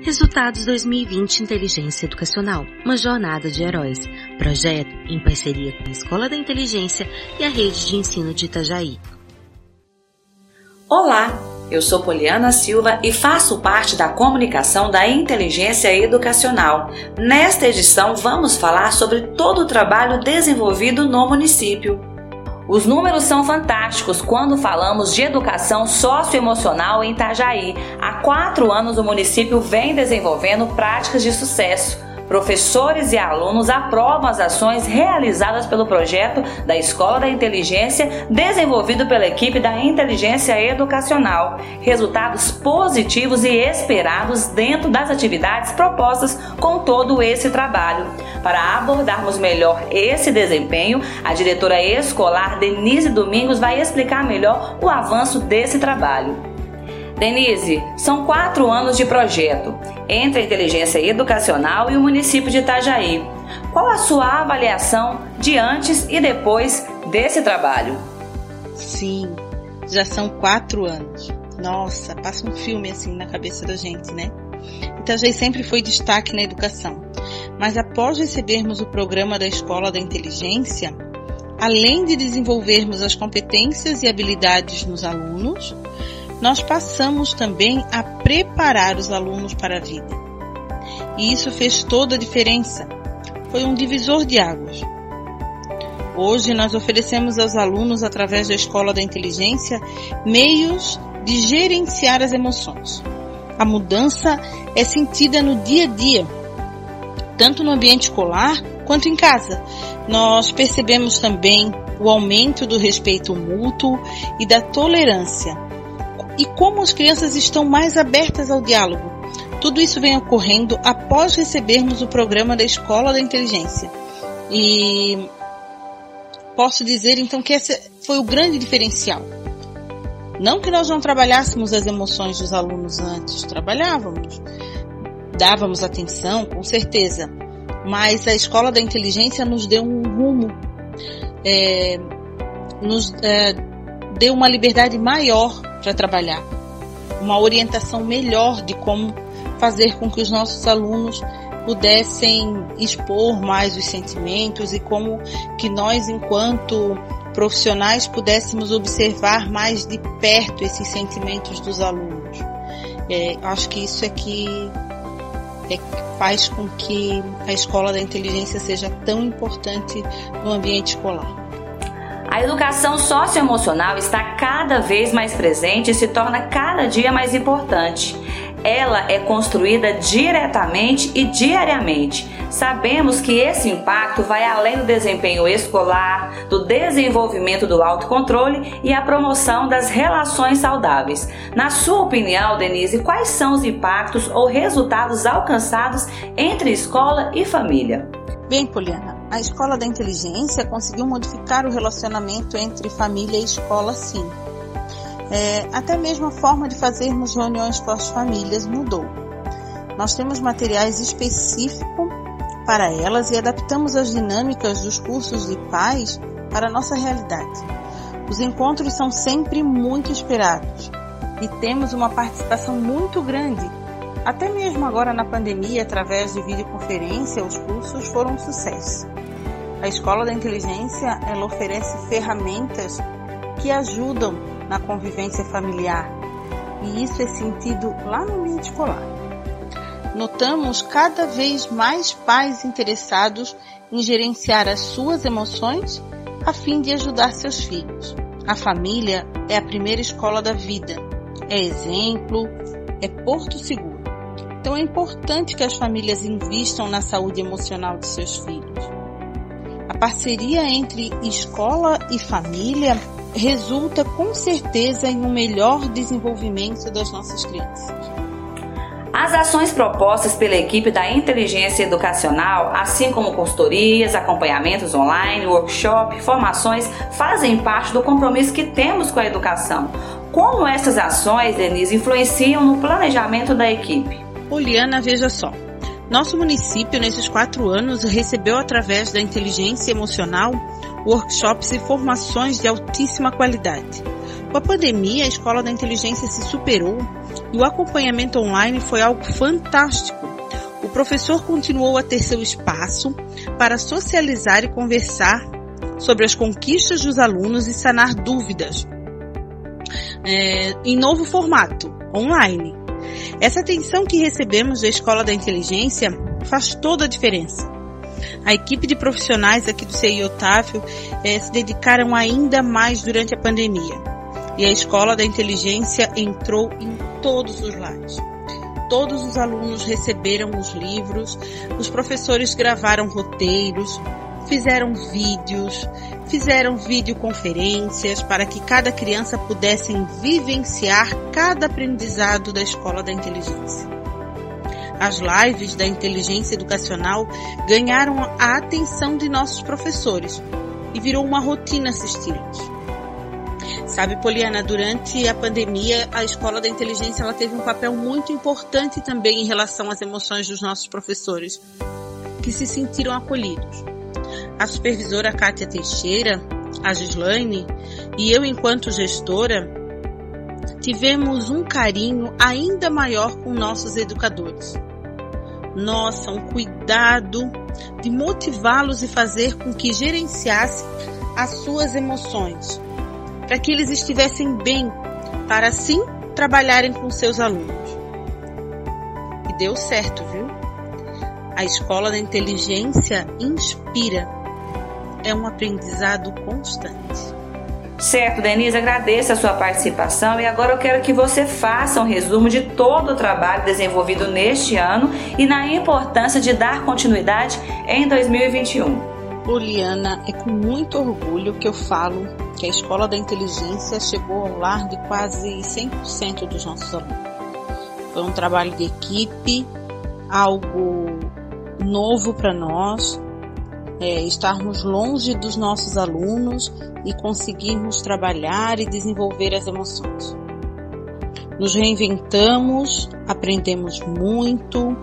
Resultados 2020 Inteligência Educacional, uma jornada de heróis. Projeto em parceria com a Escola da Inteligência e a Rede de Ensino de Itajaí. Olá, eu sou Poliana Silva e faço parte da comunicação da Inteligência Educacional. Nesta edição vamos falar sobre todo o trabalho desenvolvido no município. Os números são fantásticos quando falamos de educação socioemocional em Itajaí. Há quatro anos o município vem desenvolvendo práticas de sucesso. Professores e alunos aprovam as ações realizadas pelo projeto da Escola da Inteligência, desenvolvido pela equipe da Inteligência Educacional. Resultados positivos e esperados dentro das atividades propostas com todo esse trabalho. Para abordarmos melhor esse desempenho, a diretora escolar Denise Domingos vai explicar melhor o avanço desse trabalho. Denise, são quatro anos de projeto entre a inteligência educacional e o município de Itajaí. Qual a sua avaliação de antes e depois desse trabalho? Sim, já são quatro anos. Nossa, passa um filme assim na cabeça da gente, né? Itajaí sempre foi destaque na educação, mas após recebermos o programa da Escola da Inteligência, além de desenvolvermos as competências e habilidades nos alunos, nós passamos também a preparar os alunos para a vida. E isso fez toda a diferença. Foi um divisor de águas. Hoje nós oferecemos aos alunos, através da Escola da Inteligência, meios de gerenciar as emoções. A mudança é sentida no dia a dia, tanto no ambiente escolar quanto em casa. Nós percebemos também o aumento do respeito mútuo e da tolerância e como as crianças estão mais abertas ao diálogo. Tudo isso vem ocorrendo após recebermos o programa da Escola da Inteligência. E posso dizer então que esse foi o grande diferencial. Não que nós não trabalhássemos as emoções dos alunos antes, trabalhávamos, dávamos atenção, com certeza, mas a Escola da Inteligência nos deu um rumo, é, nos é, deu uma liberdade maior para trabalhar, uma orientação melhor de como fazer com que os nossos alunos pudessem expor mais os sentimentos e como que nós, enquanto profissionais, pudéssemos observar mais de perto esses sentimentos dos alunos. É, acho que isso é que é, faz com que a escola da inteligência seja tão importante no ambiente escolar. A educação socioemocional está cada vez mais presente e se torna cada dia mais importante. Ela é construída diretamente e diariamente. Sabemos que esse impacto vai além do desempenho escolar, do desenvolvimento do autocontrole e a promoção das relações saudáveis. Na sua opinião, Denise, quais são os impactos ou resultados alcançados entre escola e família? Bem, Poliana, a escola da inteligência conseguiu modificar o relacionamento entre família e escola, sim. É, até mesmo a forma de fazermos reuniões com as famílias mudou. Nós temos materiais específicos para elas e adaptamos as dinâmicas dos cursos de pais para a nossa realidade. Os encontros são sempre muito esperados e temos uma participação muito grande até mesmo agora na pandemia, através de videoconferência, os cursos foram um sucesso. A Escola da Inteligência ela oferece ferramentas que ajudam na convivência familiar e isso é sentido lá no ambiente escolar. Notamos cada vez mais pais interessados em gerenciar as suas emoções a fim de ajudar seus filhos. A família é a primeira escola da vida, é exemplo, é porto seguro. Então é importante que as famílias invistam na saúde emocional de seus filhos. A parceria entre escola e família resulta com certeza em um melhor desenvolvimento das nossas crianças. As ações propostas pela equipe da inteligência educacional, assim como consultorias, acompanhamentos online, workshop, formações, fazem parte do compromisso que temos com a educação. Como essas ações, Denise, influenciam no planejamento da equipe? Poliana, veja só. Nosso município, nesses quatro anos, recebeu através da inteligência emocional workshops e formações de altíssima qualidade. Com a pandemia, a Escola da Inteligência se superou E o acompanhamento online foi algo fantástico. O professor continuou a ter seu espaço para socializar e conversar sobre as conquistas dos alunos e sanar dúvidas é, em novo formato, online. Essa atenção que recebemos da Escola da Inteligência faz toda a diferença. A equipe de profissionais aqui do CI Otávio é, se dedicaram ainda mais durante a pandemia. E a Escola da Inteligência entrou em todos os lares. Todos os alunos receberam os livros, os professores gravaram roteiros, fizeram vídeos, fizeram videoconferências para que cada criança pudesse vivenciar cada aprendizado da escola da inteligência. As lives da inteligência educacional ganharam a atenção de nossos professores e virou uma rotina assisti-los. Sabe, Poliana, durante a pandemia, a Escola da Inteligência ela teve um papel muito importante também em relação às emoções dos nossos professores, que se sentiram acolhidos. A supervisora Kátia Teixeira, a Gislaine, e eu enquanto gestora, tivemos um carinho ainda maior com nossos educadores. Nossa, um cuidado de motivá-los e fazer com que gerenciassem as suas emoções, para que eles estivessem bem, para assim trabalharem com seus alunos. E deu certo, viu? A escola da inteligência inspira. É um aprendizado constante. Certo, Denise, agradeço a sua participação e agora eu quero que você faça um resumo de todo o trabalho desenvolvido neste ano e na importância de dar continuidade em 2021. Poliana, é com muito orgulho que eu falo que a Escola da Inteligência chegou ao lar de quase 100% dos nossos alunos. Foi um trabalho de equipe, algo novo para nós, é, estarmos longe dos nossos alunos e conseguirmos trabalhar e desenvolver as emoções. Nos reinventamos, aprendemos muito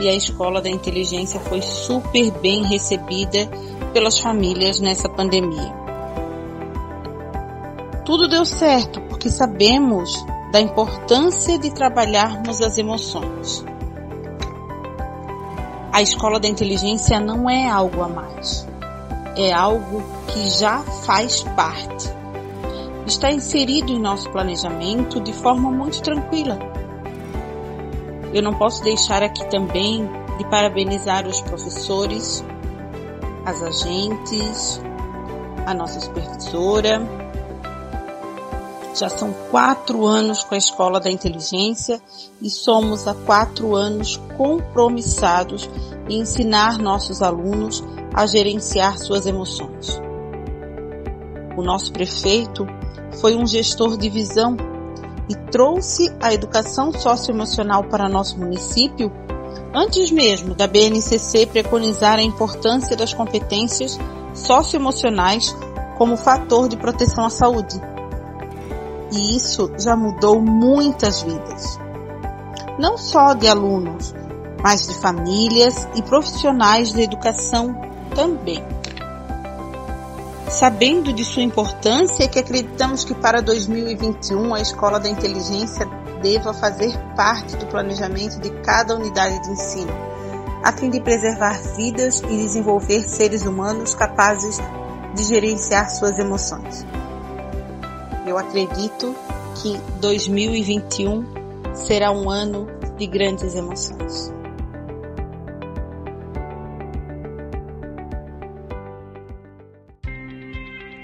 e a Escola da Inteligência foi super bem recebida pelas famílias nessa pandemia. Tudo deu certo porque sabemos da importância de trabalharmos as emoções. A escola da inteligência não é algo a mais, é algo que já faz parte. Está inserido em nosso planejamento de forma muito tranquila. Eu não posso deixar aqui também de parabenizar os professores, as agentes, a nossa supervisora. Já são quatro anos com a Escola da Inteligência e somos há quatro anos compromissados em ensinar nossos alunos a gerenciar suas emoções. O nosso prefeito foi um gestor de visão e trouxe a educação socioemocional para nosso município antes mesmo da BNCC preconizar a importância das competências socioemocionais como fator de proteção à saúde. E isso já mudou muitas vidas. Não só de alunos, mas de famílias e profissionais da educação também. Sabendo de sua importância, é que acreditamos que para 2021 a Escola da Inteligência deva fazer parte do planejamento de cada unidade de ensino, a fim de preservar vidas e desenvolver seres humanos capazes de gerenciar suas emoções. Eu acredito que 2021 será um ano de grandes emoções.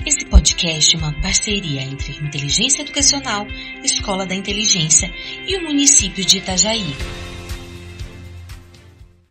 Esse podcast é uma parceria entre Inteligência Educacional, Escola da Inteligência e o município de Itajaí